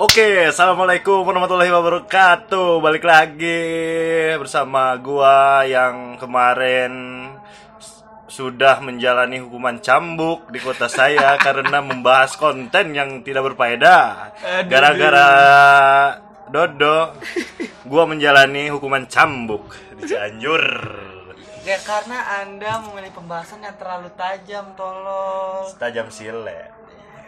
Oke, assalamualaikum warahmatullahi wabarakatuh. Balik lagi bersama gua yang kemarin sudah menjalani hukuman cambuk di kota saya karena membahas konten yang tidak berfaedah. Gara-gara Dodo, gua menjalani hukuman cambuk di Cianjur. Ya karena anda memilih pembahasan yang terlalu tajam tolong. Tajam silet.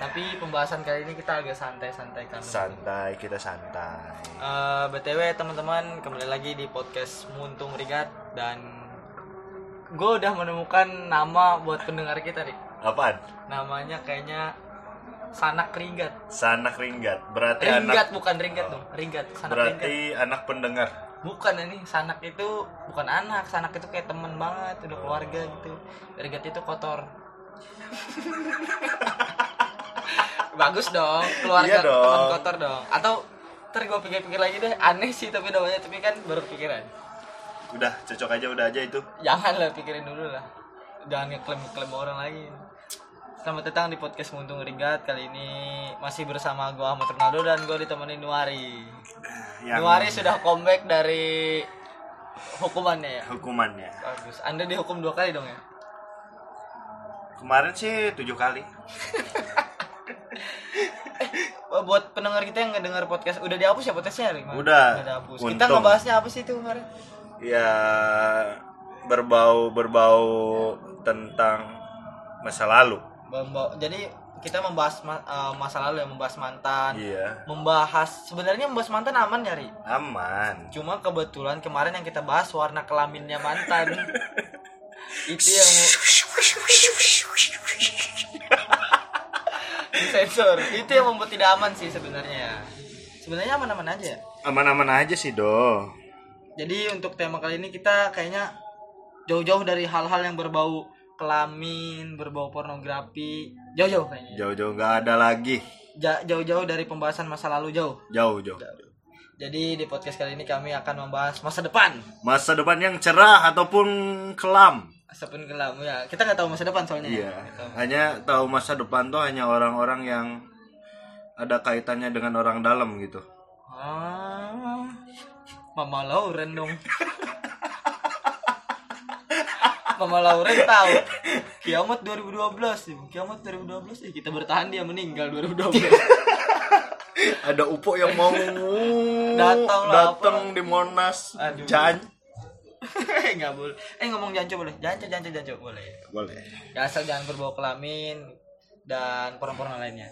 Tapi pembahasan kali ini kita agak santai-santai kan. Santai, kita santai. Eh, btw teman-teman kembali lagi di podcast Muntung Rigat dan gue udah menemukan nama buat pendengar kita nih. Apaan? Namanya kayaknya Sanak Ringgat. Sanak ringgat. Berarti Ringgat anak bukan Ringgat dong. Ringgat. Sanak Ringgat. berarti anak pendengar. Bukan ini Sanak itu bukan anak. Sanak itu kayak temen banget, udah keluarga gitu. Ringgat itu kotor. Bagus dong, keluarga Iya dong. teman kotor dong. Atau ntar gue pikir-pikir lagi deh, aneh sih tapi namanya tapi kan baru pikiran. Udah, cocok aja udah aja itu. Jangan lah pikirin dulu lah. Jangan ngeklaim-ngeklaim orang lain. Selamat datang di podcast Muntung Rigat Kali ini masih bersama gue Ahmad Ronaldo dan gue ditemani Nuari Yang Nuari sudah comeback dari hukumannya ya hukumannya. Bagus, Anda dihukum dua kali dong ya? Kemarin sih tujuh kali. Oh, buat pendengar kita yang ngedengar podcast udah dihapus ya podcastnya Ri? Udah. dihapus. Kita Untung. ngebahasnya apa sih itu kemarin? Ya berbau berbau tentang masa lalu. Bamba- Jadi kita membahas ma- eh, masa lalu ya, membahas mantan, Iya. membahas sebenarnya membahas mantan aman ya Ri? Aman. Cuma kebetulan kemarin yang kita bahas warna kelaminnya mantan. itu yang sensor. Itu yang membuat tidak aman sih sebenarnya. Sebenarnya aman-aman aja. Aman-aman aja sih, Do. Jadi untuk tema kali ini kita kayaknya jauh-jauh dari hal-hal yang berbau kelamin, berbau pornografi, jauh-jauh kayaknya. Jauh-jauh nggak ada lagi. Ja- jauh-jauh dari pembahasan masa lalu jauh. Jauh, jauh. Jadi di podcast kali ini kami akan membahas masa depan. Masa depan yang cerah ataupun kelam. Asapun kelam ya. Kita nggak tahu masa depan soalnya. ya. Iya. Hanya tahu masa depan tuh hanya orang-orang yang ada kaitannya dengan orang dalam gitu. Ah, Mama Lauren dong. Mama Lauren tahu. Kiamat 2012 sih. Kiamat 2012 sih. Kita bertahan dia meninggal 2012. Ada UPO yang mau Datang datang di Monas. Aduh. Jan. Enggak boleh. Eh ngomong jancu boleh. Jancu jancu jancu boleh. Boleh. Ya, asal jangan berbau kelamin dan porno-porno lainnya.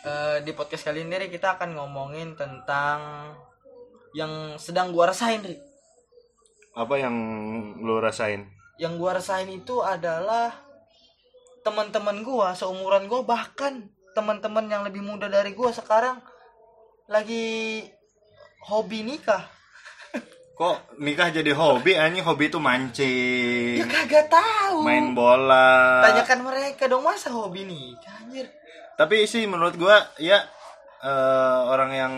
Eh, di podcast kali ini Ri, kita akan ngomongin tentang yang sedang gua rasain Ri. Apa yang lu rasain? yang gua rasain itu adalah teman-teman gua seumuran gua bahkan teman-teman yang lebih muda dari gua sekarang lagi hobi nikah Kok nikah jadi hobi? Anjing hobi itu mancing, ya kagak tahu main bola. tanyakan mereka dong masa hobi nikah anjir Tapi sih menurut gua ya eh, orang yang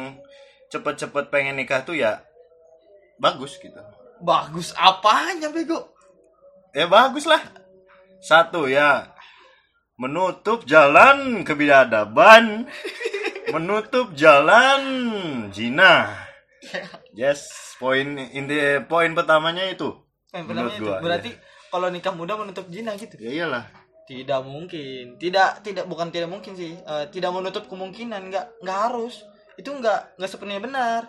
cepet-cepet pengen nikah tuh ya bagus gitu. bagus apanya bego Ya bagus lah. Satu ya menutup jalan kebiadaban, menutup jalan zina. Yes, poin inti poin pertamanya itu. yang Menurut pertama itu. gua, berarti kalau nikah muda menutup zina gitu? Ya iyalah. tidak mungkin. Tidak tidak bukan tidak mungkin sih. Eh, tidak menutup kemungkinan. Nggak nggak harus. Itu nggak nggak sepenuhnya benar.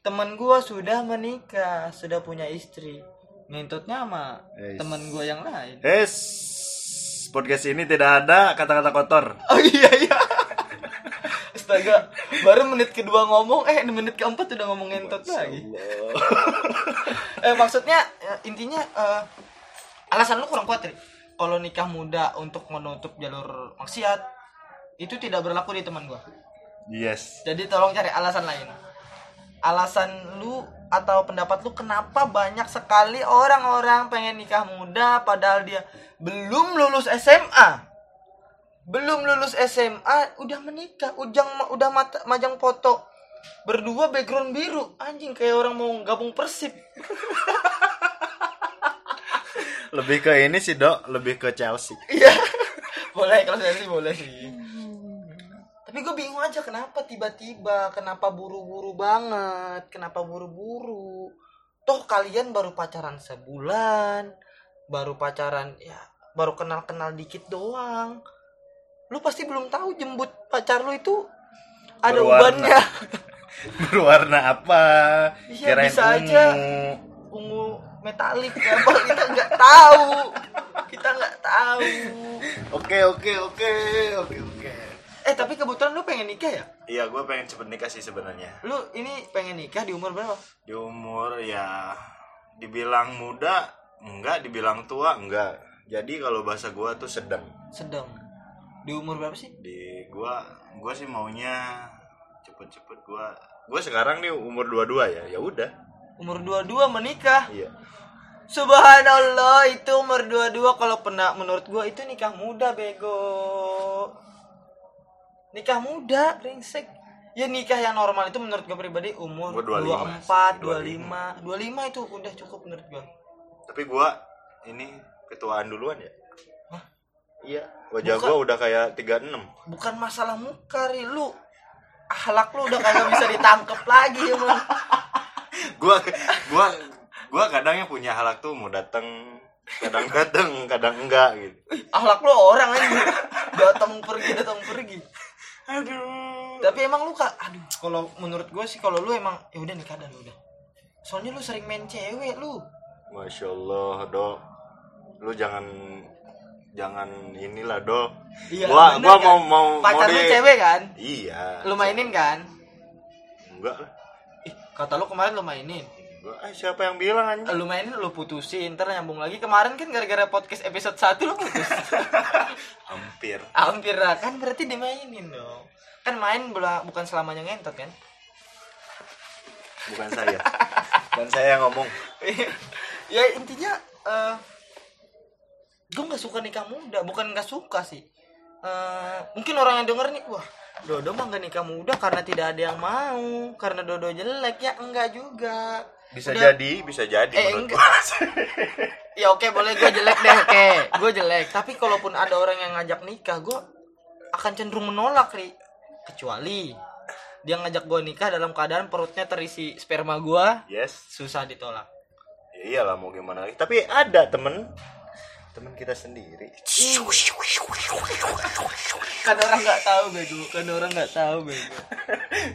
Teman gua sudah menikah sudah punya istri. Ngintutnya sama Yes. teman gua yang lain. Yes, podcast ini tidak ada kata-kata kotor. oh iya iya astaga baru menit kedua ngomong eh menit keempat udah ngomong ngentot lagi. Eh maksudnya eh, intinya eh, alasan lu kurang kuat Ri. kalau nikah muda untuk menutup jalur maksiat itu tidak berlaku di teman gua. Yes. jadi tolong cari alasan lain. Alasan lu atau pendapat lu kenapa banyak sekali orang-orang pengen nikah muda padahal dia belum lulus SMA belum lulus SMA udah menikah ujang udah mata, majang foto. Berdua background biru. Anjing kayak orang mau gabung persib. Lebih ke ini sih, Dok, lebih ke Chelsea. iya. Boleh kalau sih boleh sih. Tapi gue bingung aja kenapa tiba-tiba kenapa buru-buru banget kenapa buru-buru? Toh kalian baru pacaran sebulan baru pacaran ya baru kenal-kenal dikit doang lu pasti belum tahu jembut pacar lu itu ada Berwarna. ubannya. Berwarna apa? Iya, Kirain bisa ungu. aja. ungu metalik apa? Kita nggak tahu. Kita nggak tahu. Oke oke oke oke oke. Eh tapi kebetulan lu pengen nikah ya? Iya gue pengen cepet nikah sih sebenarnya. Lu ini pengen nikah di umur berapa? Di umur ya dibilang muda enggak. Dibilang tua enggak. Jadi kalau bahasa gua tuh sedang. Sedang di umur berapa sih di gua gua sih maunya cepet-cepet gua gua sekarang nih umur 22 ya ya udah umur 22 menikah iya Subhanallah itu umur 22 kalau pernah menurut gua itu nikah muda bego. Nikah muda brengsek. Ya nikah yang normal itu menurut gua pribadi umur Gua 24, 25, 25. 25 itu udah cukup menurut gua. tapi gua ini ketuaan duluan ya? Iya wajah Bukan. gua udah kayak 36 Bukan masalah muka Ri. lu akhlak lu udah kagak bisa ditangkep lagi emang. gua gua gua kadangnya punya halak tuh mau datang kadang datang kadang enggak gitu Akhlak lu orang aja. Datang pergi datang pergi. aduh Tapi emang lu kak, aduh, kalau menurut gue sih kalau lu emang ya udah nikah lu udah. Soalnya lu sering main cewek lu. masya allah dok lu jangan jangan inilah dok Iya, gua gua kan? mau mau Pacar mau lu di- cewek kan? iya Lu mainin kan? enggak lah Ih, kata lu kemarin lu mainin. enggak ah, siapa yang bilang anjing Lu mainin lu putusin, ntar nyambung lagi. Kemarin kan gara-gara podcast episode 1 lu putus. hampir Hampir lah, kan berarti dimainin dong. Kan main bukan selamanya ngentot kan? bukan saya bukan saya yang ngomong ya intinya eh gue nggak suka nikah muda bukan nggak suka sih. Eh, mungkin orang yang denger nih wah Dodo mah nggak nikah muda karena tidak ada yang mau karena Dodo jelek. Ya enggak juga. Bisa Udah- jadi bisa jadi Eh, enggak. ya oke boleh gue jelek deh oke. Gue jelek. Tapi kalaupun ada orang yang ngajak nikah gue akan cenderung menolak ri. Kecuali dia ngajak gue nikah dalam keadaan perutnya terisi sperma gue yes. susah ditolak. Ya iyalah mau gimana lagi. Tapi ada temen temen kita sendiri. Kan orang nggak tahu bego. Kan orang nggak tahu bego.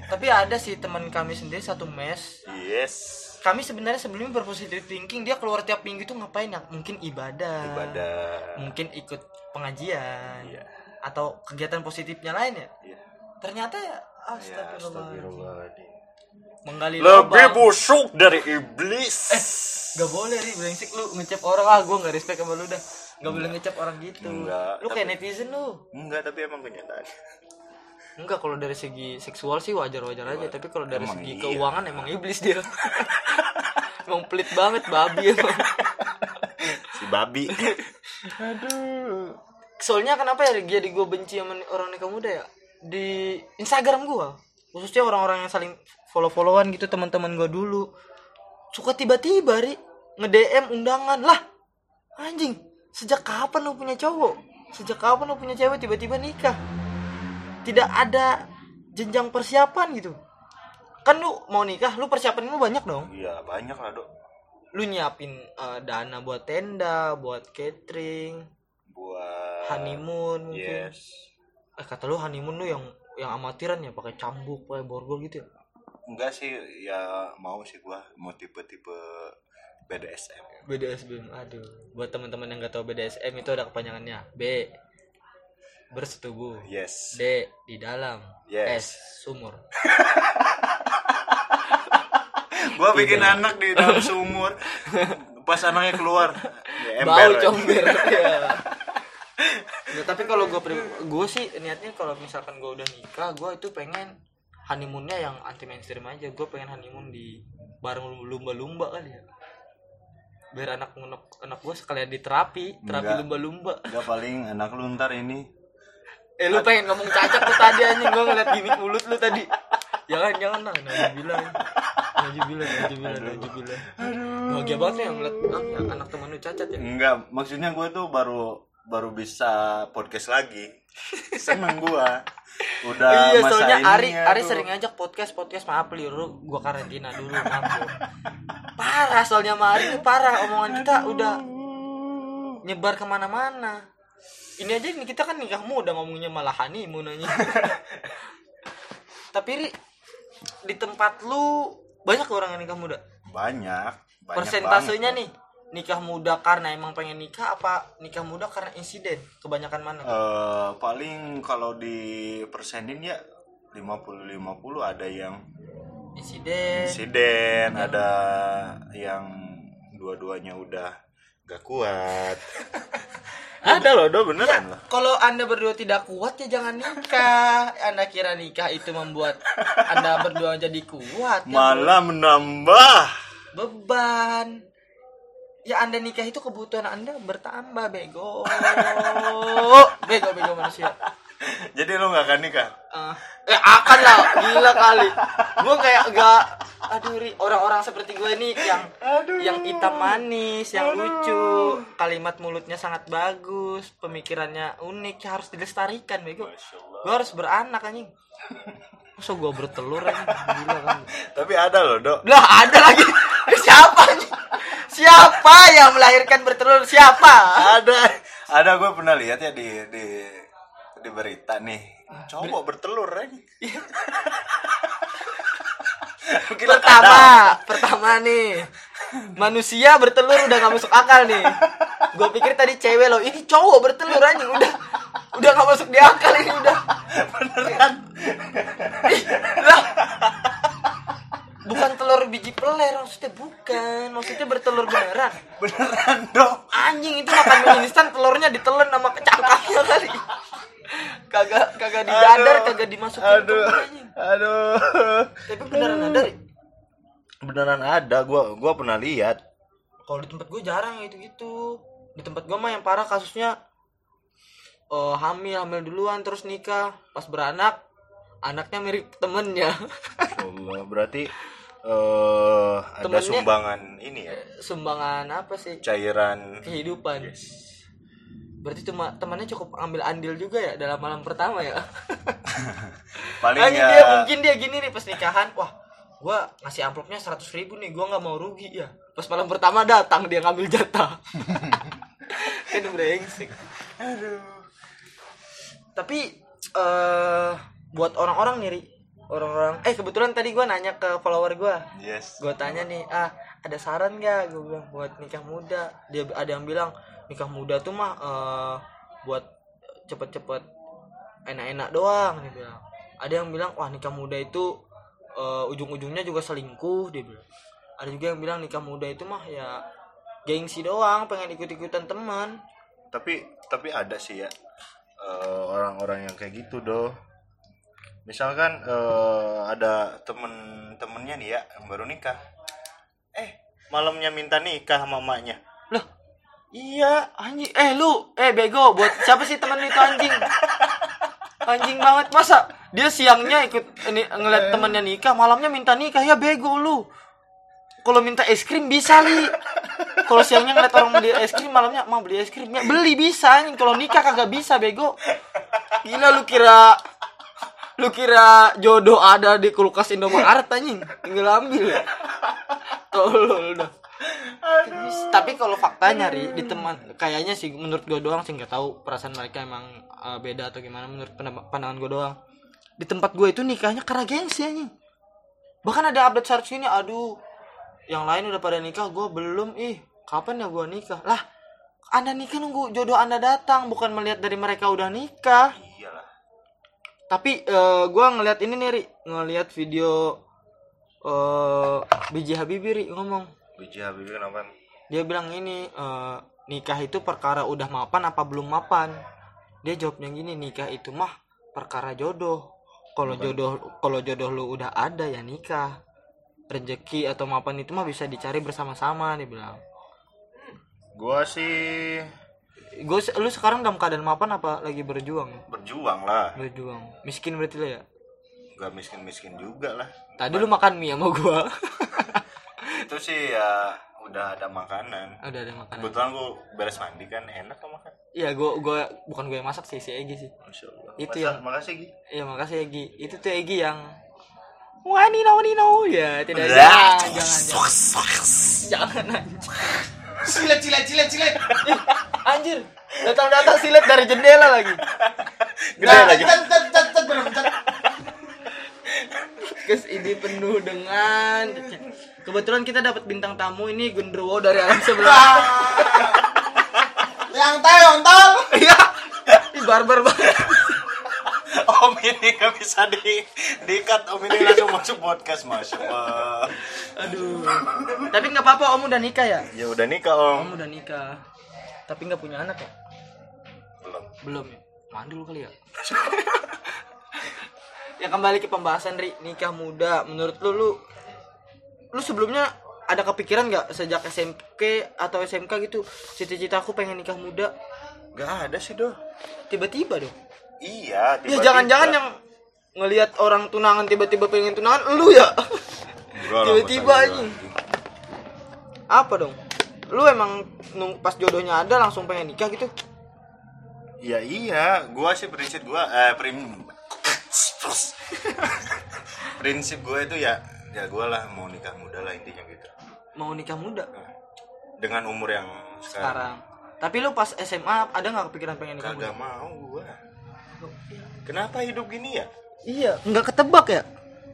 Tapi ada sih teman kami sendiri satu mes. Yes. Kami sebenarnya sebelumnya berpositif thinking. Dia keluar tiap minggu itu ngapain ya? Mungkin ibadah. Ibadah. Mungkin ikut pengajian. Iya. atau kegiatan positifnya lain ya? Iya. ternyata ya Ya, astagfirullah. Menggali lebih lubang. busuk dari iblis. Gak boleh ri brengsek lu ngecap orang. Ah gue nggak respect sama lu dah. Nggak boleh ngecap orang gitu. Enggak, lu kayak netizen lu. Enggak tapi emang kenyataan. Enggak kalau dari segi seksual sih wajar-wajar aja, tapi kalau dari Emang segi iya. keuangan emang iblis dia. emang pelit banget babi emang. si babi. Aduh. Soalnya kenapa ya jadi gue benci sama orang nikah muda ya? Di Instagram gue, khususnya orang-orang yang saling follow-followan gitu teman-teman gue dulu. Suka tiba-tiba ri nge-DM undangan lah. Anjing, sejak kapan lu punya cowok? Sejak kapan lu punya cewek tiba-tiba nikah? Tidak ada jenjang persiapan gitu. Kan lu mau nikah, lu persiapan lu banyak dong. iya banyak lah dok Lu nyiapin eh, dana buat tenda, buat catering, buat honeymoon mungkin. yes Eh kata lu honeymoon lu yang yang amatiran ya pakai cambuk, pakai borgol gitu ya. Enggak sih ya mau sih gua mau tipe-tipe BDSM BDSM. Aduh, buat teman-teman yang nggak tahu BDSM itu ada kepanjangannya. B bersetubuh. yes D di dalam. Yes. S sumur. gua bikin anak di dalam sumur pas anaknya keluar ya, Bau ember aja. comber. ya. Ya, tapi kalau gue gue sih niatnya kalau misalkan gue udah nikah, gue itu pengen honeymoonnya yang anti mainstream aja. Gue pengen honeymoon di bareng lumba-lumba kali ya. Biar anak anak, anak gue sekalian di terapi, terapi lumba-lumba. Enggak paling anak lu ntar ini Eh lu pengen ngomong cacat tuh tadi anjing gue ngeliat gimmick mulut lu tadi. Jangan jangan lah, najubillah. Najubillah, najubillah, najubillah. Bahagia banget ya ngeliat ah, yang anak teman lu cacat ya. enggak maksudnya gue tuh baru baru bisa podcast lagi. Seneng gua. Udah iya masa soalnya Ari Ari tuh. sering ngajak podcast podcast maaf li dulu gua karantina dulu maaf parah soalnya sama Ari ini parah. Omongan kita udah nyebar ke mana-mana. Ini aja nih kita kan nikah muda ngomongnya malah honeymoon aja tapi Ri di tempat lu banyak orang yang nikah muda? Banyak, banyak persentasenya banget. nih nikah muda karena emang pengen nikah apa nikah muda karena insiden kebanyakan mana Eh, paling kalau di persenin ya 50 50 ada yang insiden insiden, ada yang dua-duanya udah gak kuat. ada loh, do beneran loh. Kalau anda berdua tidak kuat ya jangan nikah. Anda kira nikah itu membuat anda berdua jadi kuat? Ya, Malah menambah. beban. Ya anda nikah itu kebutuhan anda bertambah bego. Bego bego manusia. Jadi lo gak akan nikah? Eh, eh akan lah, gila kali. Gue kayak gak, aduh Ri, orang-orang seperti gue ini yang yang hitam manis, yang lucu, kalimat mulutnya sangat bagus, pemikirannya unik, harus dilestarikan bego. Gue harus beranak anjing. Masa gue bertelur anjing, gila kan. Tapi ada loh, Dok. Lah ada lagi. Siapa anjing? Siapa yang melahirkan bertelur? Siapa? Ada. Ada gue pernah lihat ya di di di berita nih. Cowok bertelur aja. Pertama pertama nih manusia bertelur udah nggak masuk akal nih gue pikir tadi cewek loh ini cowok bertelur anjing udah udah nggak masuk di akal ini udah beneran. Ih, lah bukan telur biji peler maksudnya bukan maksudnya bertelur beneran Beneran, Dok. anjing itu makan mie instan telurnya ditelan sama kecangkangnya kali kagak kagak didadar Aduh. kagak dimasukin Aduh. anjing. Aduh. tapi beneran ada. Beneran ada, gua gua pernah lihat. kalau di tempat gue jarang ya gitu di tempat gue mah yang parah kasusnya eh, hamil hamil duluan terus nikah pas beranak anaknya mirip temennya Allah, berarti eh ada Temennya- sumbangan ini ya, sumbangan apa sih? Cairan. Kehidupan. Berarti cuma temannya cukup ambil andil juga ya dalam malam pertama ya? Paling Anjing ya dia mungkin dia gini nih pas nikahan wah gua ngasih amplopnya seratus ribu nih gua nggak mau rugi. Ya pas malam pertama datang dia ngambil jatah. Kan brengsek. Tapi eh buat orang-orang nih. Orang-orang eh kebetulan tadi gua nanya ke follower gua. Yes. gue tanya nih ah ada saran gak gue bilang buat nikah muda. Dia ada yang bilang nikah muda tuh mah eh, buat cepet-cepet enak-enak doang dia bilang. Ada yang bilang wah nikah muda itu eh, ujung-ujungnya juga selingkuh dia bilang. Ada juga yang bilang nikah muda itu mah ya gengsi doang pengen ikut-ikutan teman tapi tapi ada sih ya eh, orang-orang yang kayak gitu doh misalkan eh, ada temen-temennya nih ya yang baru nikah eh malamnya minta nikah mamanya Loh, iya anjing. Eh lu, eh bego, buat siapa sih temen itu anjing? Anjing banget masa dia siangnya ikut ini ngeliat temennya nikah, malamnya minta nikah ya bego lu. Kalau minta es krim bisa li. Kalau siangnya ngeliat orang beli es krim, malamnya mau beli es krim ya beli bisa anjing. Kalau nikah kagak bisa bego. Gila lu kira lu kira jodoh ada di kulkas Indomaret anjing? Tinggal ambil ya? Tolol dah. Tapi kalau faktanya ri di teman kayaknya sih menurut gue doang sih nggak tahu perasaan mereka emang uh, beda atau gimana menurut pandangan gue doang. Di tempat gue itu nikahnya karena gengsi anjing. Bahkan ada update search ini aduh yang lain udah pada nikah gue belum ih kapan ya gue nikah? Lah anda nikah nunggu jodoh anda datang bukan melihat dari mereka udah nikah tapi eh, gua ngeliat ini nih Ri. Ngeliat video eh BJ Habibie Ri ngomong. Biji habibie kenapa dia bilang ini eh, nikah itu perkara udah mapan apa belum mapan? Dia jawabnya gini nikah itu mah perkara jodoh. Kalau jodoh kalau jodoh lu udah ada ya nikah. Rezeki atau mapan itu mah bisa dicari bersama-sama dia bilang. Gua sih gue lu sekarang dalam keadaan mapan apa lagi berjuang? Berjuang lah. Berjuang. Miskin berarti lo ya? Gak miskin miskin juga lah. Tadi lu makan mie sama gua. Itu sih ya udah ada makanan. Ada ada makanan. Kebetulan gua beres mandi kan enak lah makan. Iya, gua gua bukan gue yang masak sih, si Egi sih. Masya Allah. Itu Masa- yang- makasih Gi. Iya, makasih Egi. Itu tuh Egi yang Wanino wanino ya tidak jangan jangan. Jangan jangan anjir. Silet, silet, silet, silet. anjir datang datang silet dari jendela lagi. Gede Nah, lagi. bener. Guys, ini penuh dengan kebetulan kita dapat bintang tamu ini Gundrowo dari alam sebelah. Yang tahu, yang tahu. iya. Ih, barbar banget. Om ini gak bisa di dikat Om ini langsung masuk podcast Masya Allah. Aduh. Tapi nggak apa-apa om udah nikah ya? Ya udah nikah Om. Om udah nikah tapi nggak punya anak ya? Belum. Belum ya? Mandul kali ya? Ya kembali ke pembahasan Ri. Nikah muda. Menurut lu lu lu sebelumnya ada kepikiran nggak sejak SMP atau SMK gitu cita-cita aku pengen nikah muda? Gak ada sih doh tiba-tiba dong. Iya ya tiba-tiba. jangan-jangan yang ngelihat orang tunangan tiba-tiba pengen tunangan lu ya? Tiba-tiba aja. iya. apa dong lu emang nung- pas jodohnya ada langsung pengen nikah gitu? Ya iya. Gua sih prinsip gua Eh prim Prinsip gua itu ya Ya gua lah mau nikah muda lah intinya gitu. Mau nikah muda? Dengan umur yang sekarang. sekarang. Tapi lu pas SMA ada nggak kepikiran pengen nikah muda? Kagak mau gua. Kenapa hidup gini ya? Iya, nggak ketebak ya.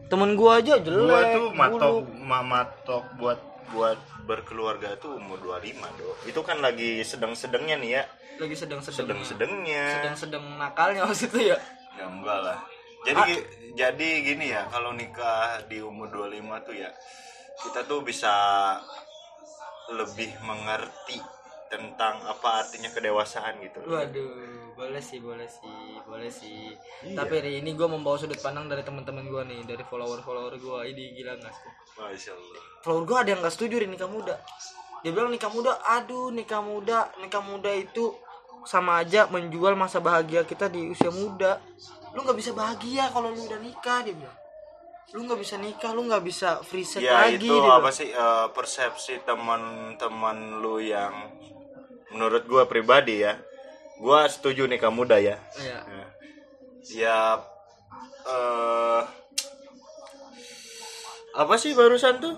Temen gua aja jelek. Gua tuh matok matok buat buat berkeluarga tuh umur 25 doh. Itu kan lagi sedang-sedangnya nih ya. lagi sedang-sedang. Sedang-sedangnya. Sedang-sedang nakalnya maksudnya ya. Ya enggak lah. Jadi gi- jadi gini ya, kalau nikah di umur 25 tuh ya kita tuh bisa lebih mengerti tentang apa artinya kedewasaan gitu. Waduh, boleh sih, boleh sih, boleh sih. Iya. Tapi hari ini gua membawa sudut pandang dari teman-teman gua nih, dari follower-follower gua. Ini gila nggak sih? Masya Allah. Follower gua ada yang nggak setuju di nikah muda. Dia bilang nikah muda, aduh nikah muda, nikah muda itu sama aja menjual masa bahagia kita di usia muda. Lu nggak bisa bahagia kalau lu udah nikah dia bilang. Lu nggak bisa nikah, lu nggak bisa free sex Ya lagi. itu apa bilang. sih eh, persepsi teman-teman lu yang menurut gua pribadi ya. Gua setuju nikah muda ya. Iya. Ya, ya eh apa sih barusan tuh?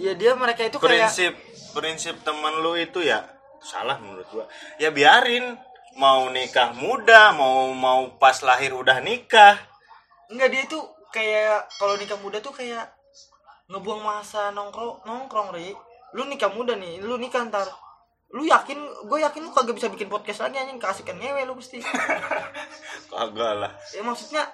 Iya dia mereka itu kayak Prinsip prinsip teman lu itu ya salah menurut gua. Ya biarin mau nikah muda, mau mau pas lahir udah nikah. enggak dia itu kayak kalau nikah muda tuh kayak ngebuang masa nongkrong nongkrong ri lu nikah muda nih lu nikah ntar lu yakin gue yakin lu kagak bisa bikin podcast lagi anjing keasikan ngewe lu pasti Kagak lah. ya maksudnya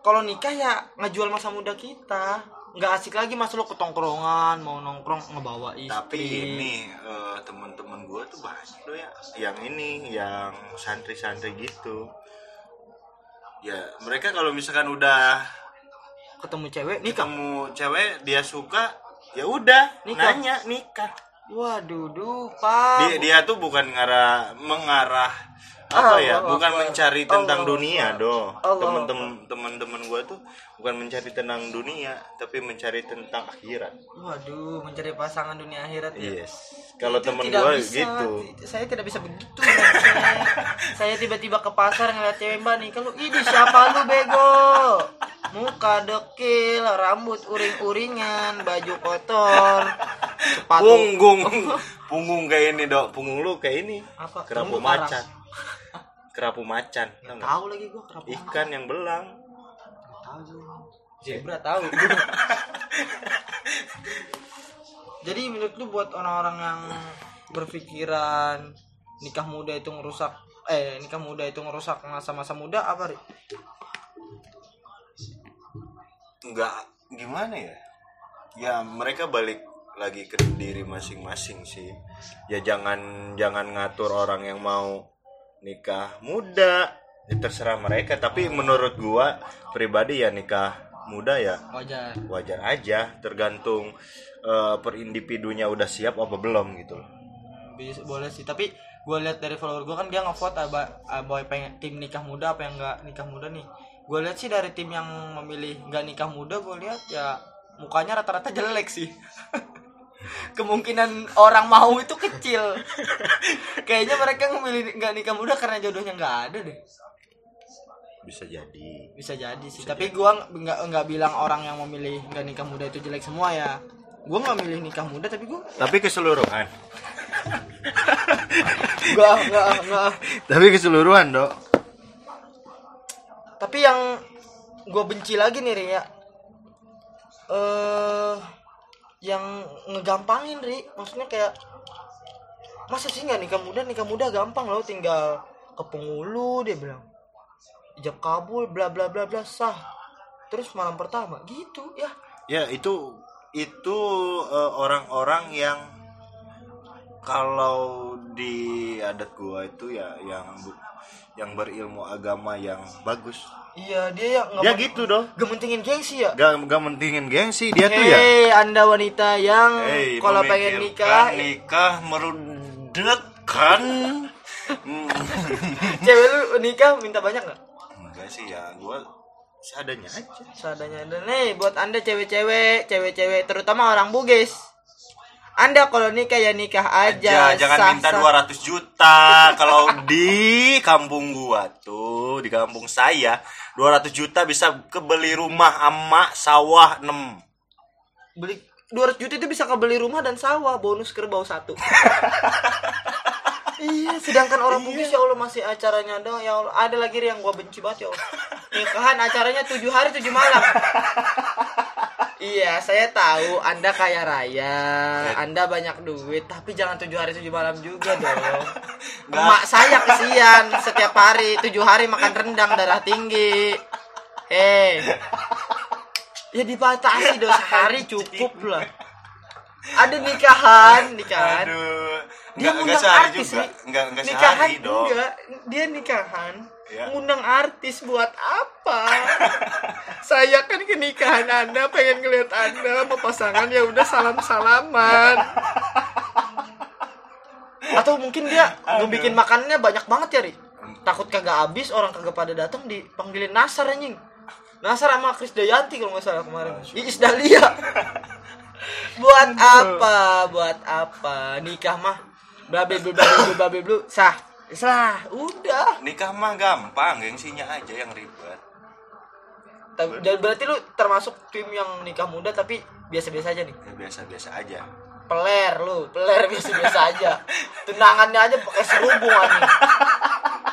kalau nikah ya ngejual masa muda kita nggak asik lagi mas lu ketongkrongan mau nongkrong ngebawa istri Tapi ini eh, teman-teman gua tuh banyak loh ya yang ini yang santri-santri gitu. Ya, mereka kalau misalkan udah ketemu cewek nikah ketemu cewek dia suka, ya udah Nikah. nanya nikah. Waduh duh pak Dia dia tuh bukan ngarah mengarah apa ya, Allah bukan Akbar. mencari tentang Allah dunia doh. Allah Temen-temen teman-teman gua tuh bukan mencari tentang dunia, tapi mencari tentang akhirat. waduh mencari pasangan dunia akhirat ya Yes. Kalau temen tidak gua bisa. gitu. saya tidak bisa begitu saya tiba-tiba ke pasar ngeliat cewek mbak nih kalau ini siapa lu bego muka dekil rambut uring-uringan baju kotor sepatu. Punggung. Punggung kayak ini dok. Punggung lu kayak ini. Apa? kerapu macan. Kerapu macan tahu lagi gua kenapa ikan yang belang. Tahu zebra tahu. Jadi menurut lu buat orang-orang yang berpikiran nikah muda itu ngerusak eh nikah muda itu ngerusak masa-masa muda apa Ri? nggak gimana ya? Ya mereka balik lagi ke diri masing-masing sih. Ya jangan jangan ngatur orang yang mau nikah muda. Ya terserah mereka. Tapi menurut gua pribadi ya nikah muda ya wajar. wajar aja. Tergantung eh, per individunya udah siap apa belum gitu loh. Bisa boleh sih. Tapi gue lihat dari follower gue kan dia ngevote aba boy pengen tim nikah muda apa yang nggak nikah muda nih. Gue lihat sih dari tim yang memilih nggak nikah muda gue lihat ya mukanya rata-rata jelek sih kemungkinan orang mau itu kecil. Kayaknya mereka memilih nggak nikah muda karena jodohnya nggak ada deh. Bisa jadi. Bisa jadi sih. Tapi gua nggak nggak bilang orang yang memilih nggak nikah muda itu jelek semua ya. Gua nggak milih nikah muda tapi gua tapi keseluruhan. Nggak nggak nggak. Tapi keseluruhan dok. Tapi yang gue benci lagi nih ya. Eh yang ngegampangin Ri. Maksudnya kayak masa sih nggak nikah muda? Nikah muda gampang loh tinggal ke pengulu dia bilang. Ijab kabul bla bla bla bla sah. Terus malam pertama gitu ya. Ya itu itu eh, orang-orang yang kalau di adat gua itu ya yang yang berilmu agama yang bagus. Iya dia yang dia gitu dong. gementingin gengsi ya? Gak gak mentingin gengsi dia tuh ya. Hei, anda wanita yang Hey, kalau pengen nikah, nikah merudetkan cewek lu nikah minta banyak nggak? enggak sih ya gua seadanya aja. Seadanya ada nih buat anda cewek-cewek, cewek-cewek terutama orang Bugis. Anda kalau nikah ya nikah aja. aja jangan sah- minta sah. 200 juta kalau di kampung gua tuh di kampung saya 200 juta bisa kebeli rumah ama sawah 6 Beli 200 juta itu bisa kebeli rumah dan sawah bonus kerbau satu. iya, sedangkan orang Bugis ya Allah masih acaranya dong ya Allah. Ada lagi yang gua benci banget ya Allah. Nikahan acaranya tujuh hari tujuh malam. Iya, saya tahu Anda kaya raya, Anda banyak duit, tapi jangan tujuh hari tujuh malam juga dong. Mak saya kesian setiap hari tujuh hari makan rendang darah tinggi. Eh, ya dibatasi dong sehari cukup lah. Ada nikahan, nikahan. aduh Dia enggak sehari artis juga enggak enggak nikahan sehari dong enggak, dia nikahan. Ya. Ngundang artis buat apa? Saya kan ke nikahan Anda pengen ngeliat Anda sama pasangan ya udah salam-salaman. Atau mungkin dia ngebikin makanannya banyak banget ya, Ri. Takut kagak habis, orang kagak pada datang dipanggilin Nasar anjing. Nasar sama Chris Dayanti kalau nggak salah kemarin. Iis Dahlia. buat apa? Buat apa? Nikah mah babe blu babe blu babe blu sah. Sah, udah. nikah mah gampang gengsinya aja yang ribet Tapi- Dan berarti lu termasuk tim yang nikah muda tapi biasa-biasa aja nih. ya biasa-biasa aja Peler lu, peler biasa-biasa aja. Tundangannya aja pakai serubung anjing.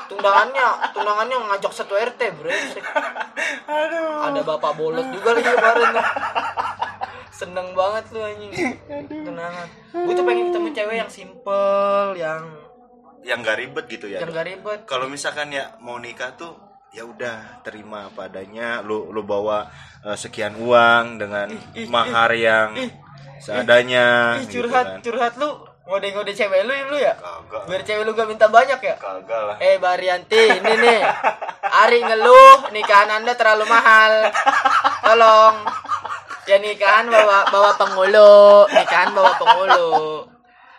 Tundangannya, tundangannya ngajak satu RT, brengsek. Ada bapak bolot juga lagi kemarin tuh. Seneng banget lu anjing. Tundangan. Gue tuh pengen ketemu cewek yang simple, yang yang gak ribet gitu ya yang gak ribet. kalau misalkan ya mau nikah tuh ya udah terima padanya lu lu bawa eh, sekian uang dengan ih, mahar yang ih, seadanya Ih, gitu curhat, kan. curhat lu. Ngode-ngode cewek lu lu ya? kagak Biar cewek lu gak minta banyak ya? kagak lah Eh Barianti, ini nih. Ari ngeluh nikahan Anda terlalu mahal. Tolong. Ya nikahan bawa bawa penghulu, nikahan bawa penghulu.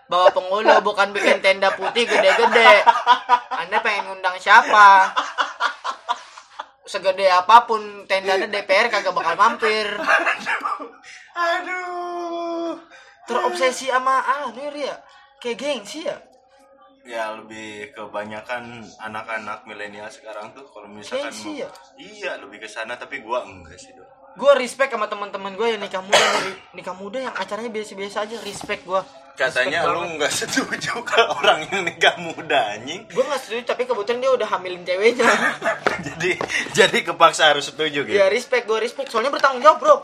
Bawa penghulu bukan bikin tenda putih gede-gede. Anda pengen ngundang siapa? Segede apa pun tendanya DPR kagak bakal mampir. aduh Terobsesi sama ah nih ya. Kayak gengsi ya. ya lebih kebanyakan anak-anak milenial sekarang tuh kalau misalkan Gengsi mau- ya? iya lebih ke sana tapi gua enggak sih dong Gue respect sama teman-teman gue yang nikah muda nikah muda yang acaranya biasa-biasa aja respect gue katanya lu nggak setuju kalau orang yang nikah muda anjing. Gue gak setuju tapi kebetulan dia udah hamilin ceweknya. Jadi jadi kepaksa harus setuju gitu? Ya respect gue respect. Soalnya bertanggung jawab bro.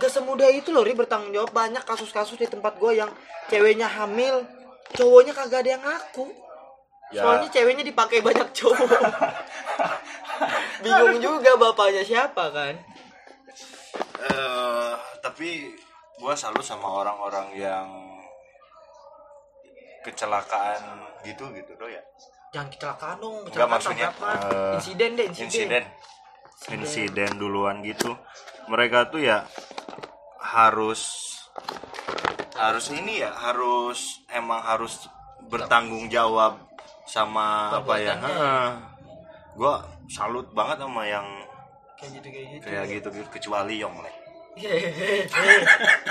Gak semudah itu loh Ri bertanggung jawab. Banyak kasus-kasus di tempat gue yang ceweknya hamil cowoknya kagak ada yang ngaku. Ya. soalnya ceweknya dipakai banyak cowok. Bingung juga bapaknya siapa kan Eh, tapi gua salut sama orang-orang yang kecelakaan gitu gitu do ya? Jangan kecelakaan dong Enggak kecelakaan maksudnya eh, insiden deh insiden, insiden. Insiden. Duluan gitu. Mereka tuh ya harus harus ini ya harus emang harus bertanggung jawab sama apa ya? Gue salut banget sama yang kayak gitu kayak gitu kayak gitu gitu kecuali Yonglek.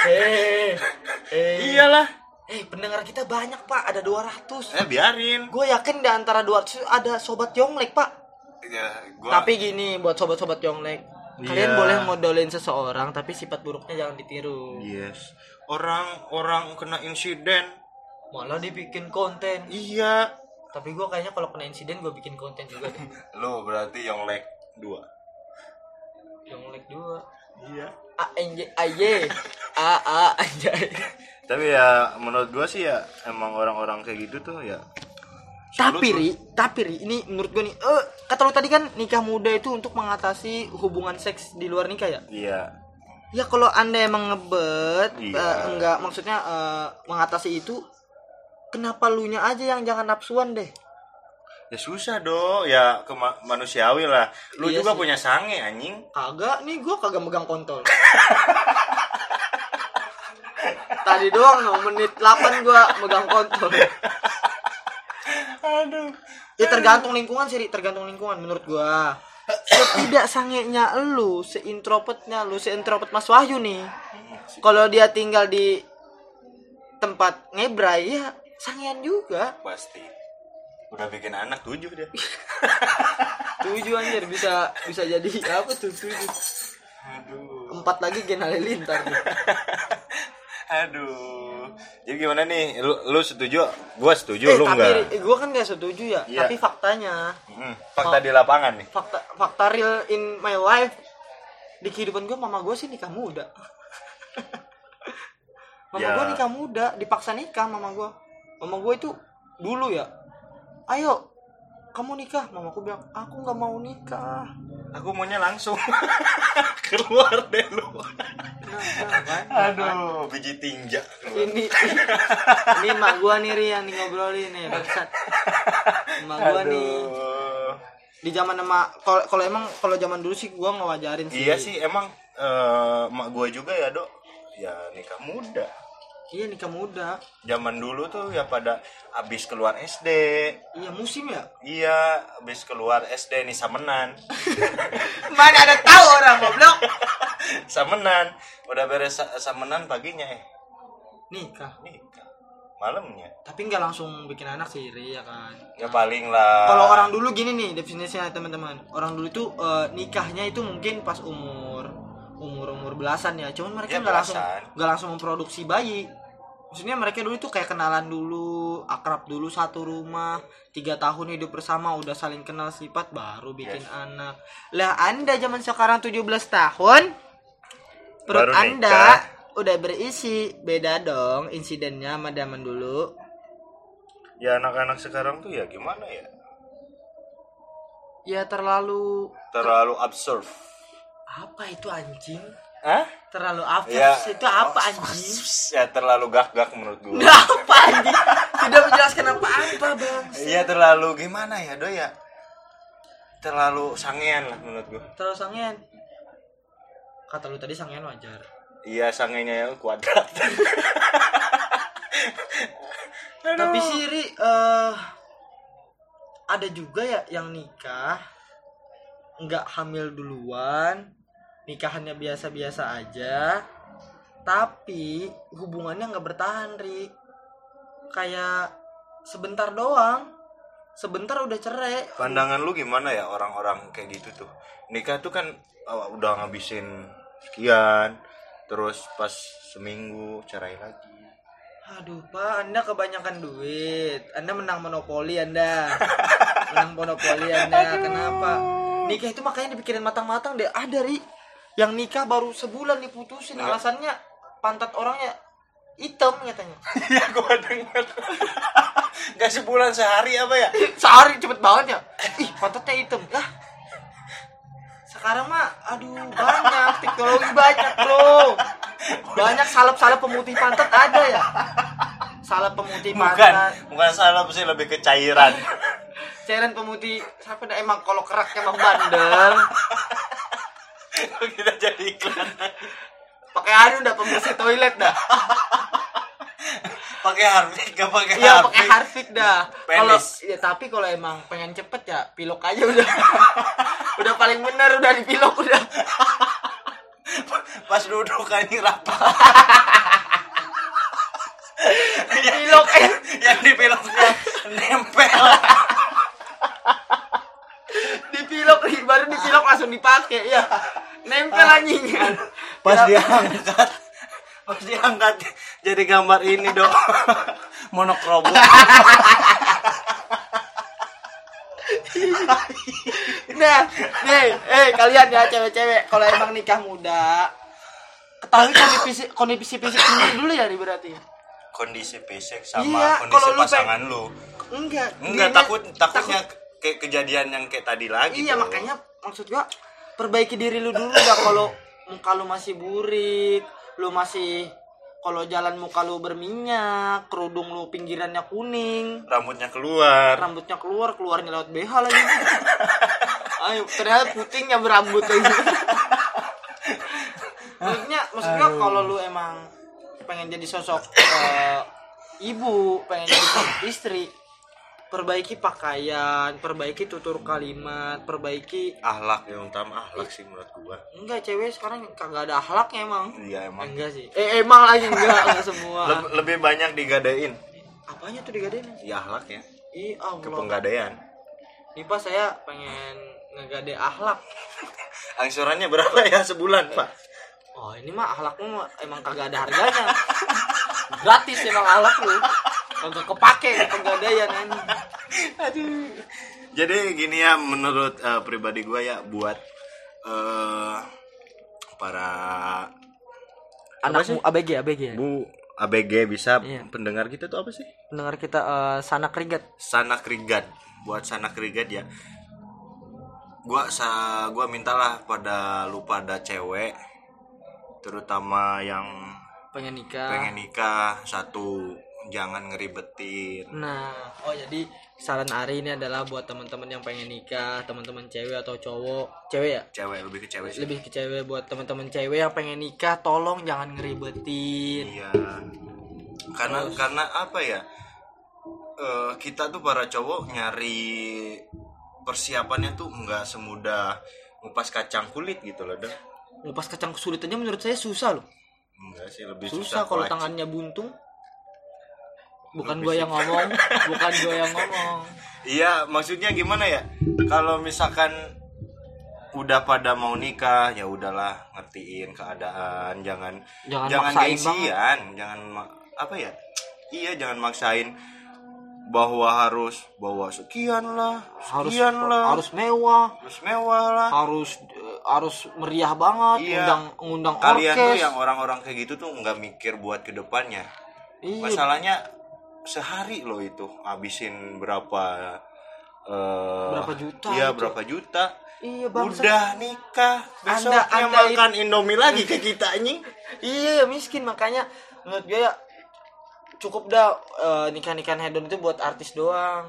Eh. Iyalah. Eh, pendengar kita banyak, Pak. Ada 200. Eh biarin. Gue yakin di antara 200 ada sobat Yonglek, Pak. Ya, gua Tapi gini buat sobat-sobat Yonglek, kalian Iya. boleh ngodolin seseorang tapi sifat buruknya jangan ditiru. Yes. Orang orang kena insiden. Malah dibikin konten. Iya. Tapi gue kayaknya kalau kena insiden gue bikin konten juga deh. Lo berarti Yonglek 2. Dua. Iya. A N J A Y A A anjay. Tapi ya menurut gua sih ya emang orang-orang kayak gitu tuh ya Tapi ri, tapi ri, ini menurut gue nih, eh kata lu tadi kan nikah muda itu untuk mengatasi hubungan seks di luar nikah ya? Iya. Ya kalau anda emang ngebet, Iya. eh, enggak maksudnya eh, mengatasi itu, kenapa lu nya aja yang jangan nafsuan deh? Ya susah do, ya ke manusiawi lah. Lu Iya juga sih. punya sange anjing. Kagak, nih gue kagak megang kontol. Tadi doang no, menit 8 gue megang kontol. Aduh. Ya tergantung lingkungan sih, tergantung lingkungan menurut gua. Setidak sangenya lu, seintrovert-nya lu, seintrovert Mas Wahyu nih. Kalau dia tinggal di tempat ngebrai ya sangean juga. Pasti. Udah bikin anak tujuh dia. Tujuh anjir bisa bisa jadi apa tuh tujuh. Aduh. Empat lagi gen halilintar. Aduh. Jadi gimana nih? Lu, lu setuju? Gua setuju, Eh lu tapi enggak? Eh, gua kan gak setuju ya. Iya. Tapi faktanya, Hmm, fakta di lapangan nih. fakta fakta real in my life di kehidupan gua mama gua sih nikah muda. mama Ya. gua nikah muda, dipaksa nikah mama gua. Mama gua itu dulu ya. Ayo, kamu nikah. Mamaku bilang, "Aku nggak mau nikah." Aku maunya langsung keluar deh lu. Aduh, biji tinja. Ini ini mak gua nih Ri, yang nih ngobrolin nih, bangsat. Mak gua nih Aduh. di zaman emak kalau kalau emang kalau zaman dulu sih gua ngewajarin sih. Iya sih, emang eh, mak gua juga ya, Dok. Ya nikah muda. Iya nikah muda. Zaman dulu tuh ya pada abis keluar SD. Iya musim ya. Iya, abis keluar SD nih samenan. Mana ada tahu orang goblok. samenan. Udah beres sa- samenan paginya eh Nikah. nikah. Malamnya. Tapi nggak langsung bikin anak sih, Ri, ya kan. Ya paling lah. Kalau orang dulu gini nih definisinya teman-teman. Orang dulu itu eh, nikahnya itu mungkin pas umur umur umur belasan ya. Cuman mereka Ya, nggak langsung belasan. nggak langsung memproduksi bayi. Maksudnya mereka dulu itu kayak kenalan dulu, akrab dulu satu rumah, tiga tahun hidup bersama, udah saling kenal sifat, baru bikin Yes. anak. Lah anda zaman sekarang 17 tahun, perut Baru anda nikah. udah berisi, beda dong insidennya sama zaman dulu. ya anak-anak sekarang tuh ya gimana ya? Ya terlalu Terlalu absurd. apa itu anjing? Hah? Terlalu apa Ya. itu apa anjing? Ya terlalu gak-gak menurut gue. Nah, apa anjing? Tidak menjelaskan apa-apa, Bang. Iya terlalu gimana ya, Do ya? Terlalu sangean lah menurut gue. Terlalu sangean. Kata lu tadi sangean wajar. Iya sangenya yang kuadrat. Tapi sih Ri, eh ada juga ya yang nikah nggak hamil duluan, nikahannya biasa-biasa aja, tapi hubungannya nggak bertahan Ri. Kayak sebentar doang, sebentar udah cerai. Pandangan lu gimana ya orang-orang kayak gitu tuh? Nikah tuh kan oh, udah ngabisin sekian, terus pas seminggu cerai lagi. Aduh pak, anda kebanyakan duit. Anda menang monopoli anda. menang monopoli anda. Kenapa? Nikah itu makanya dipikirin matang-matang deh. Ada ri yang nikah baru sebulan diputusin. Enggak. Alasannya pantat orangnya hitam katanya. Iya gua denger. Gak sebulan sehari apa ya? Sehari cepet banget ya. Ih pantatnya hitam. Lah. Sekarang mah, aduh banyak teknologi banyak bro. Banyak salep-salep pemutih pantat ada ya. Salep pemutih Bukan, pantat. bukan salah sih lebih ke cairan. cairan pemutih siapa dah emang kalau keraknya emang bandel Kita jadi iklan. pakai hari udah pembersih toilet dah. Pakai harpik, gak pakai iya pakai harpik dah. Kalau ya tapi kalau emang pengen cepet ya pilok aja udah. Udah paling bener udah dipilok udah. Pas duduk anjing rapat. Pilok. Eh yang di piloknya nempel. Dipilok baru dipilok langsung dipakai ya. Nempel anjing. pas Ya, diangkat pas diangkat jadi gambar ini dong monokrom Nah, nih, eh kalian ya cewek-cewek kalau emang nikah muda ketahui kondisi fisik kondisi fisik sendiri dulu ya berarti. kondisi fisik sama Iya, kondisi lu pasangan lu Enggak. enggak takut takutnya kayak kejadian yang kayak tadi lagi Iya tuh. makanya maksud gua perbaiki diri lu dulu dah kalau muka lu masih burik, lu masih kalau jalan muka lu berminyak, kerudung lu pinggirannya kuning, rambutnya keluar rambutnya keluar, keluarnya lewat BH lagi. Ayo, ternyata putingnya berambut lagi. maksudnya, maksudnya kalau lu emang pengen jadi sosok eh, ibu, pengen jadi sosok istri, perbaiki pakaian, perbaiki tutur kalimat, perbaiki ahlak yang utama ahlak sih menurut gua enggak cewek sekarang kagak ada akhlaknya emang. iya emang Enggak sih. Eh emang lagi enggak, enggak semua. Leb- lebih banyak digadein Apanya tuh digadein? ya ahlak ya Ih, Allah. kepenggadean Nih Pak saya pengen ngegade akhlak. angsurannya berapa ya sebulan pak Oh ini mah akhlakmu mah emang kagak ada harganya. Gratis emang akhlak lu. Kagak kepake penggadaian anjing. Aduh. Jadi gini ya menurut eh, pribadi gue ya buat eh para Anakmu ABG ABG ya? bu ABG bisa Iya. pendengar kita tuh apa sih? Dengar kita eh, sanak rigat. Sanak rigat. Buat sanak rigat ya. Gua sa gua mintalah pada lu pada cewek terutama yang Pengen nikah. pengen nikah satu jangan ngeribetin Nah, oh jadi saran Ari ini adalah buat teman-teman yang pengen nikah, teman-teman cewek atau cowok, cewek ya? cewek lebih ke cewek sih Lebih ke cewek buat teman-teman cewek yang pengen nikah, tolong jangan ngeribetin. Iya. Karena karena apa ya? Eh, kita tuh para cowok nyari persiapannya tuh nggak semudah ngupas kacang kulit gitu loh, dah. Ngupas kacang kesulitannya menurut saya susah loh. Enggak sih, lebih Susah susah, kalau tangannya buntung. Bukan gua yang ngomong, bukan gua yang ngomong. Iya, maksudnya gimana ya? Kalau misalkan udah pada mau nikah, ya udahlah ngertiin keadaan, jangan Jangan jangan maksain gengsian, jangan apa ya? Iya, jangan maksain bahwa harus bawa sekian lah, Harus sekian lah, harus mewah, harus mewah lah. harus eh, harus meriah banget, Iya. undang undang Kalian tuh orkes. yang orang-orang kayak gitu tuh nggak mikir buat ke depannya. Iya, Masalahnya sehari loh itu habisin berapa eh Berapa juta Iya, itu. berapa juta. iya bangsa. Udah nikah, besoknya Anda- Anda makan Indomie lagi ke kita anjing. Iya miskin makanya menurut gue ya cukup dah eh, nikah-nikahan hedon itu buat artis doang.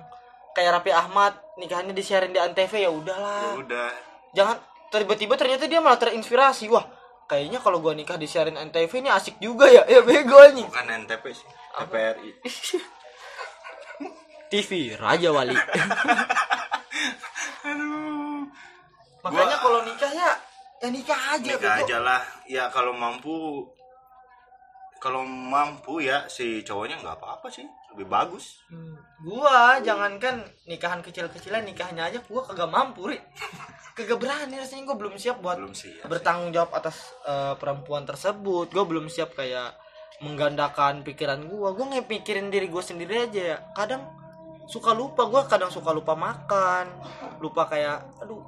Kayak Raffi Ahmad nikahnya disiarin di Antv ya Ya udahlah. udah. Jangan tiba-tiba ternyata dia malah terinspirasi. Wah, kayaknya kalau gua nikah disiarin Antv ini asik juga ya. Ya bego anjing. Bukan NTP sih, TPRI. TV Raja Wali. Aduh. makanya kalau nikah ya ya nikah aja Nikah bego. aja lah. Ya kalau mampu kalau mampu ya si cowoknya nggak apa-apa sih, lebih bagus. Hmm, gua jangankan nikahan kecil-kecilan nikahnya aja gua kagak mampu ri kagak berani rasanya gua belum siap buat Belum siap. bertanggung jawab atas eh, perempuan tersebut gua belum siap kayak menggandakan pikiran gua gua nggak pikirin diri gua sendiri aja ya kadang suka lupa gua kadang suka lupa makan lupa kayak aduh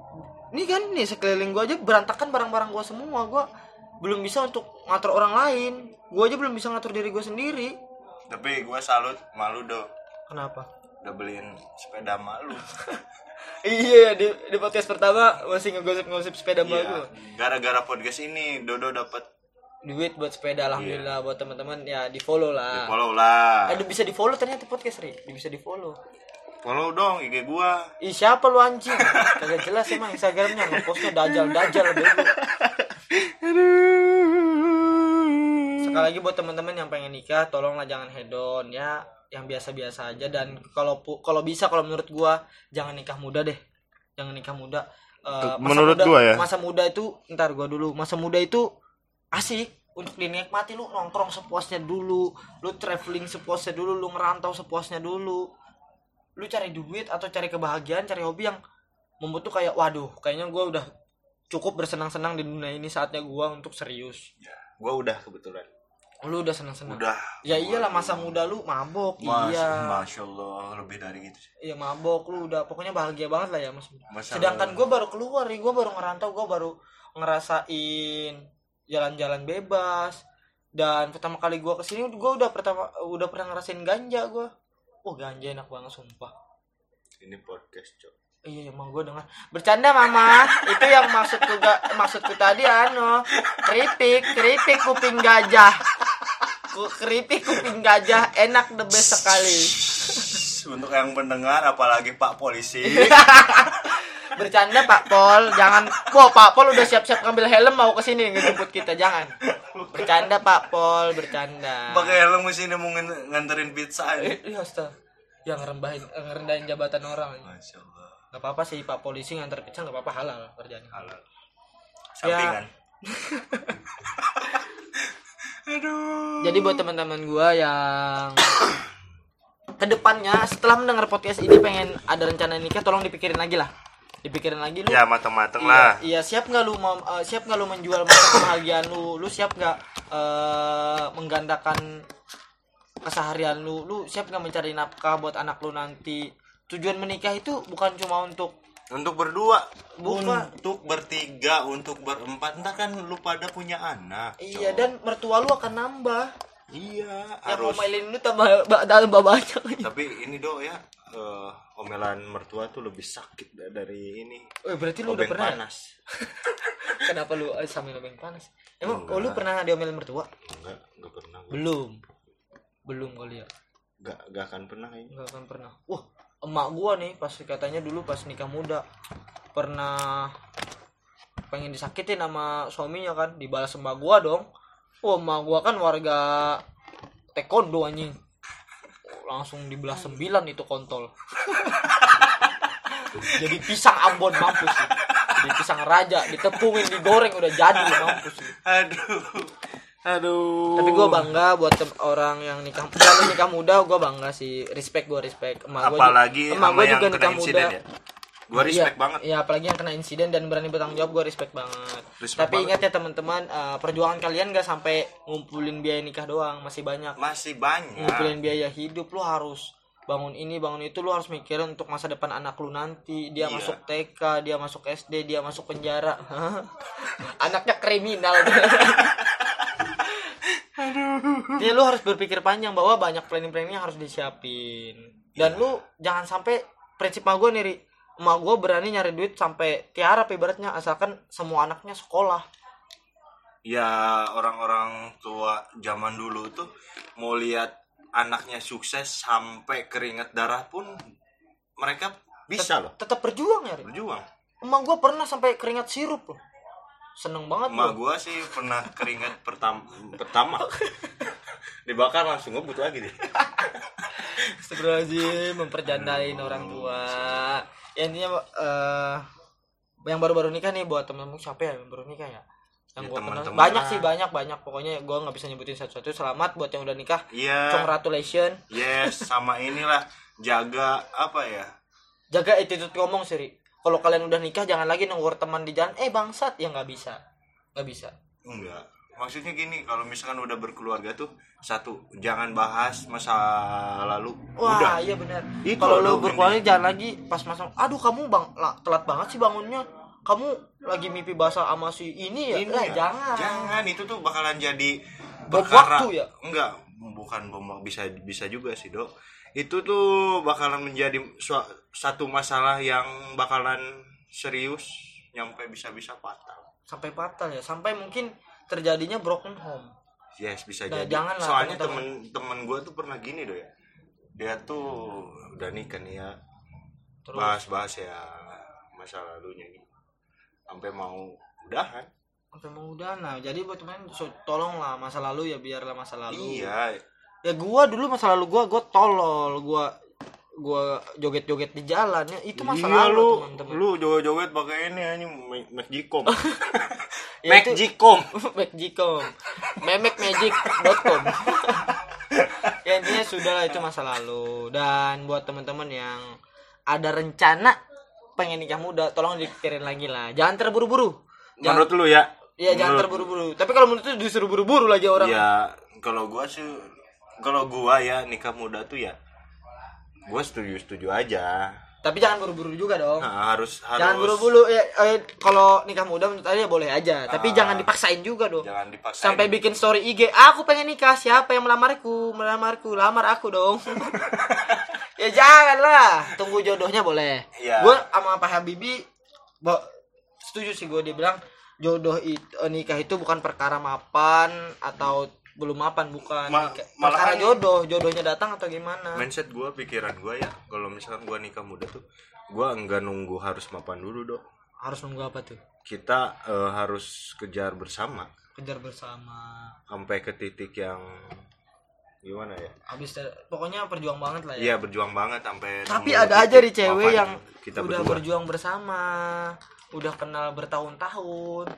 ini kan nih sekeliling gua aja berantakan barang-barang gua semua gua belum bisa untuk ngatur orang lain gua aja belum bisa ngatur diri gua sendiri Tapi gue salut malu do kenapa udah beliin sepeda malu. Iya di, di podcast pertama masih ngegosip-ngosip sepeda Iya. baru. Gara-gara podcast ini Dodo dapat Duit buat sepeda alhamdulillah buat teman-teman ya di follow lah. follow lah. Aduh bisa di follow ternyata podcast Ri. Bisa di follow. Follow dong IG gua. Ih siapa lu anjing? Kagak jelas emang Instagramnya ngepostnya dajal dajal bego. Sekali lagi buat teman-teman yang pengen nikah tolonglah jangan hedon ya yang biasa-biasa aja dan kalau kalau bisa kalau menurut gua jangan nikah muda deh. Jangan nikah muda. Masa Menurut muda- gua ya. Masa muda itu ntar gua dulu. Masa muda itu asik untuk dinikmati lu nongkrong sepuasnya dulu lu traveling sepuasnya dulu lu ngerantau sepuasnya dulu. Lu cari duit atau cari kebahagiaan cari hobi yang membuat tuh kayak waduh kayaknya gua udah cukup bersenang-senang di dunia ini saatnya gua untuk serius. Gua udah kebetulan. lu udah senang-senang? Udah. ya iyalah masa muda lu mabok Mas, iya. Masya Allah lebih dari gitu sih. iya mabok lu udah pokoknya bahagia banget lah ya mas. Masa- sedangkan gue baru keluar nih gue baru ngerantau gue baru ngerasain jalan-jalan bebas. Dan pertama kali gue ke sini gue udah pertama udah pernah ngerasain ganja gue oh ganja enak banget sumpah. Ini podcast, Cok. iya emang gue dengar bercanda mama. Itu yang maksudku gak maksudku tadi anu. Keripik keripik kuping gajah. Keripik kuping gajah enak the best sekali. Untuk yang mendengar apalagi Pak Polisi. bercanda Pak Pol. Jangan. Wah Pak Pol udah siap-siap ngambil helm mau ke sini ngejemput kita? Jangan. Bercanda Pak Pol. Bercanda. Pakai helm sini mau ngan- nganterin pizza ini. eh, iya yang ngerendahin ngerendahin jabatan orang. Masya Allah. nggak apa-apa sih Pak polisi nganter pizza nggak apa-apa. Halal kerjanya. Halal. Ya. Sampingan. jadi buat teman-teman gua yang ke depannya setelah mendengar podcast ini pengen ada rencana nikah tolong dipikirin lagi lah dipikirin lagi lu Ya mateng-mateng Iya, lah. iya siap nggak lu mau eh, siap nggak lu menjual masa kebahagiaan lu lu siap nggak eh, menggandakan keseharian lu lu siap nggak mencari nafkah buat anak lu nanti tujuan menikah itu bukan cuma untuk Untuk berdua, Bukan. untuk bertiga, untuk berempat. Ntar kan lu pada punya anak. iya dan mertua lu akan nambah Iya, yang harus. ngomelin lu tambah ba- tambah banyak Tapi ini do ya, eh, omelan mertua tuh lebih sakit da- dari ini. Eh, berarti lu udah pernah ya? panas. kenapa lu eh, sambil obeng panas emang oh, lu Enggak. pernah diomelin mertua Enggak, enggak pernah. gua. belum belum kali ya Enggak, enggak akan pernah kayaknya. nggak akan pernah wah emak gua nih pas katanya dulu pas nikah muda pernah pengen disakitin sama suaminya kan dibalas emak gua dong wah emak gua kan warga taekwondo anjing langsung dibelah sembilan itu kontol. Jadi pisang ambon mampus sih. Jadi pisang raja ditepungin digoreng udah jadi mampus sih. Aduh. Aduh. tapi gue bangga buat orang yang nikah kalau nikah muda gue bangga sih. Respect gue respect. Emak gua ju- Apalagi emak juga nikah insiden ya. Gua respect iya, banget. iya apalagi yang kena insiden dan berani bertanggung jawab gue respect banget Respect tapi banget. ingat ya teman-teman eh, perjuangan kalian gak sampai ngumpulin biaya nikah doang masih banyak Masih banyak. ngumpulin biaya hidup lu harus bangun ini bangun itu lu harus mikirin untuk masa depan anak lu nanti dia Iya. masuk TK dia masuk SD dia masuk penjara anaknya kriminal Jadi lu harus berpikir panjang bahwa banyak planning-planning yang harus disiapin dan lu jangan sampai prinsip emak gue nih. Emak gue berani nyari duit sampai tiarap ibaratnya asalkan semua anaknya sekolah. Ya orang-orang tua zaman dulu tuh mau lihat anaknya sukses sampai keringat darah pun mereka bisa loh. tetap berjuang ya berjuang. Emak gue pernah sampai keringat sirup loh. Seneng banget emak gua. sih pernah keringat pertama pertama. Dibakar langsung ngebut lagi deh. Astagfirullahaladzim memperjandain orang tua ya, intinya eh yang baru-baru nikah nih buat temen-temen siapa ya yang baru nikah ya? Yang Ya, kenal teman-teman banyak lah. sih banyak banyak. Pokoknya gua nggak bisa nyebutin satu-satu. Selamat buat yang udah nikah. Iya. Congratulations yes sama inilah jaga apa ya? Jaga attitude ngomong sih kalau kalian udah nikah jangan lagi nunggu teman di jalan eh bangsat. Ya nggak bisa. Nggak bisa. Enggak maksudnya gini kalau misalkan udah berkeluarga tuh satu jangan bahas masa lalu. Wah udah. iya benar kalau lu loh, berkeluarga jangan lagi pas masuk aduh kamu bang lah, telat banget sih bangunnya. Kamu lagi mimpi basah sama si ini ya? Ini Lah, ya, jangan. Jangan itu tuh bakalan jadi perkara- waktu ya? enggak bukan bom bisa bisa juga sih dok. Itu tuh bakalan menjadi satu masalah yang bakalan serius nyampe bisa-bisa fatal. Sampai fatal ya? Sampai mungkin terjadinya broken home. Yes bisa Nah, jadi. janganlah, soalnya teman-teman. temen-temen gue tuh pernah gini doh ya. Dia tuh udah nikah nih ya. Bahas-bahas ya masa lalunya nih sampai mau udahan sampai mau udah. Nah jadi buat teman so, tolonglah masa lalu ya biarlah masa lalu. Iya. Ya gua dulu masa lalu gua gua tolol. Gua gua joget-joget di jalan ya. Itu masa iya lalu lu teman-teman lu joget-joget pakai ini anjing magicom Ya, itu- Magicom. Magicom memekmagic.com ya intinya sudah lah itu masa lalu. Dan buat teman-teman yang ada rencana pengen nikah muda tolong dipikirin lagi lah. Jangan terburu-buru. Jangan, Menurut lu ya? ya jangan terburu-buru. Tapi kalau menurut itu disuruh buru-buru aja orang. Ya, kalau gua sih kalau gua ya nikah muda tuh ya gua setuju-setuju aja. Tapi jangan buru-buru juga dong. Nah, harus harus. Jangan buru-buru ya eh, kalau nikah muda menurut saya boleh aja. Tapi Ah. jangan dipaksain juga dong. Jangan dipaksa. sampai bikin story IG aku pengen nikah siapa yang melamarku? Melamarku lamar aku dong. Ya jangan lah tunggu jodohnya boleh. Iya. gue sama Pak Habibie bo, setuju sih gue dia bilang jodoh itu nikah itu bukan perkara mapan atau belum mapan bukan Ma- malahan- perkara jodoh jodohnya datang atau gimana mindset gua, pikiran gua ya, kalau misalkan gua nikah muda tuh gua enggak nunggu harus mapan dulu, Dok. harus nunggu apa tuh Kita eh, harus kejar bersama kejar bersama sampai ke titik yang gimana ya? habis pokoknya perjuang banget lah ya Iya, berjuang banget sampai Tapi ada aja di cewek yang kita udah berdua. berjuang bersama, udah kenal bertahun-tahun.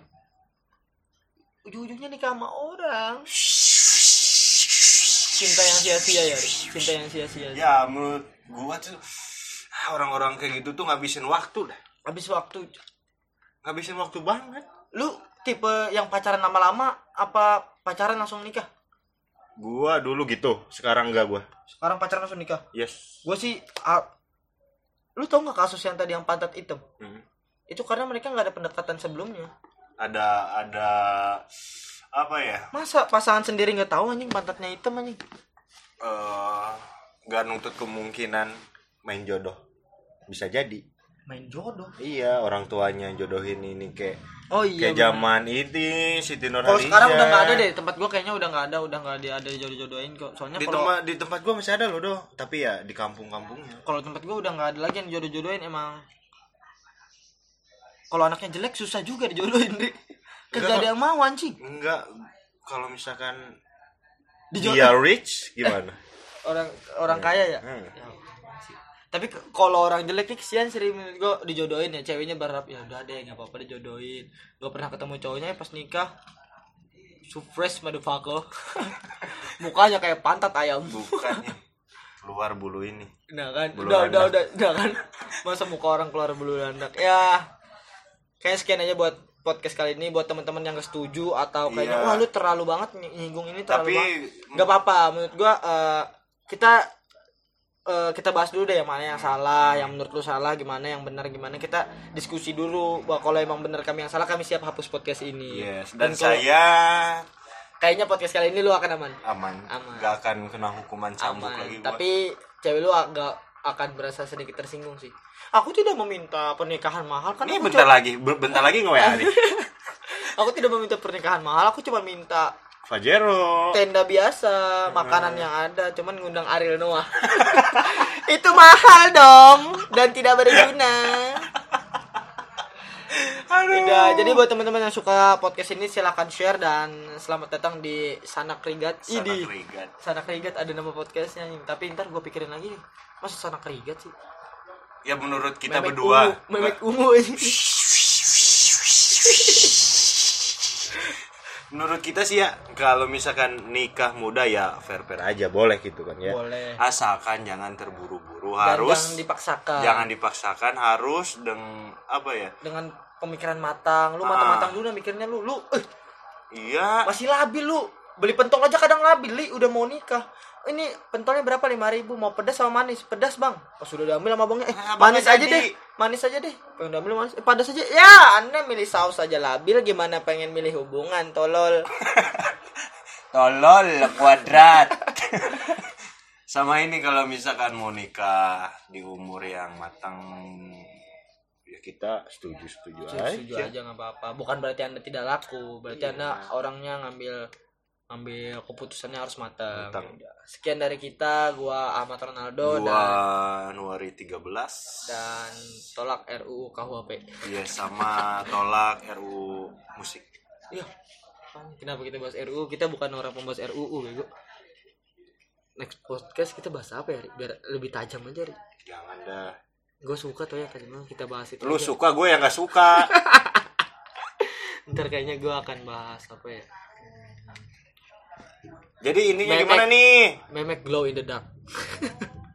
Ujung-ujungnya nikah sama orang. Cinta yang sia-sia ya, cinta yang sia-sia. Ya, menurut gua tuh ah, orang-orang kayak gitu tuh ngabisin waktu dah. Habis waktu Ngabisin waktu banget. lu tipe yang pacaran lama-lama apa pacaran langsung nikah? Gua dulu gitu, sekarang enggak gua. Sekarang pacaran langsung nikah. Yes. Gue sih ah, lu tau nggak kasus yang tadi yang pantat hitam? Hmm. Itu karena mereka nggak ada pendekatan sebelumnya. Ada ada apa ya? Masa pasangan sendiri nggak tahu anjing pantatnya hitam anjing? eh nggak nuntut kemungkinan main jodoh bisa jadi Main jodoh. iya orang tuanya jodohin ini kayak Oh iya. kayak zaman ini Siti Kalau Nurhaliza sekarang udah nggak ada deh tempat gua kayaknya udah nggak ada udah nggak ada ada jodoh-jodohin kok. Soalnya di kalau tempat di tempat gua masih ada loh doh tapi ya di kampung-kampungnya kalau tempat gua udah nggak ada lagi yang jodoh-jodohin emang. Kalau anaknya jelek susah juga dijodohin deh. Kagak ada yang mau anjing. enggak kalau misalkan Dijodoh dia rich gimana orang orang kaya ya. Hmm. Ya. Tapi kalau orang jelek nih kesian menurut gua dijodohin ya ceweknya berharap ya udah deh nggak apa-apa dijodohin. Gak pernah ketemu cowoknya pas nikah so fresh motherfucker. Mukanya kayak pantat ayam. bukannya keluar bulu ini Nah kan, Bulu udah, udah, udah, udah kan. Masa muka orang keluar bulu landak. Ya, kayak sekian aja buat podcast kali ini buat teman-teman yang gak setuju atau kayaknya Iya. wah lu terlalu banget ny- nyinggung ini terlalu Tapi- banget. Gak apa-apa, menurut gua eh, kita eh, kita bahas dulu deh yang mana yang salah, yang menurut lu salah, gimana yang benar gimana kita diskusi dulu. Bahwa kalau emang benar kami yang salah, kami siap hapus podcast ini. yes dan kalau- saya kayaknya podcast kali ini lu akan aman. aman, Aman. nggak akan kena hukuman cambuk aman. lagi. Tapi cewek lu agak akan berasa sedikit tersinggung sih. Aku tidak meminta pernikahan mahal kan ini bentar lagi be- bentar lagi nge nih aku tidak meminta pernikahan mahal, aku cuma minta Fajero tenda biasa, makanan yang ada, cuman ngundang Ariel Noah. Itu mahal dong dan tidak berguna. Udah, jadi buat teman-teman yang suka podcast ini silahkan share dan selamat datang di Sanak Rigat. Sanak. Rigat. Sanak Rigat ada nama podcastnya. Tapi ntar gue pikirin lagi. Masa Sanak Rigat sih? Ya menurut kita Memek berdua. ungu, memek ungu. Menurut kita sih ya kalau misalkan nikah muda ya fair fair aja boleh gitu kan ya. Boleh. Asalkan jangan terburu-buru harus jangan dipaksakan. jangan dipaksakan harus dengan apa ya? Dengan pemikiran matang. Lu Ah. matang-matang dulu dah mikirnya lu. Lu eh, Iya. masih labil lu. Beli pentol aja kadang labil, li udah mau nikah. Ini pentolnya berapa? 5000 mau pedas sama manis? Pedas, Bang. Pas sudah diambil sama abangnya, eh Ah, manis aja jadi. deh. Manis aja deh. Pengen diambil manis, eh, pedas aja. Ya, Anda milih saus aja labil gimana pengen milih hubungan, tolol. Tolol kuadrat. Sama ini kalau misalkan mau nikah di umur yang matang ya kita setuju setuju setuju aja. aja nggak apa-apa bukan berarti anda tidak laku berarti anda orangnya ngambil ngambil keputusannya harus matang, Matang. Sekian dari kita gua Ahmad Ronaldo Dua dan Januari 13 dan tolak RUU KUHP Iya sama tolak RU musik. iya kenapa kita bahas RUU kita bukan orang pembahas RUU bego next podcast kita bahas apa ya biar lebih tajam aja Ri. Jangan dah. gue suka tuh ya kan kita bahas itu Lu aja. suka gue yang gak suka. ntar kayaknya gue akan bahas apa ya Jadi Memek. gimana nih? memek glow in the dark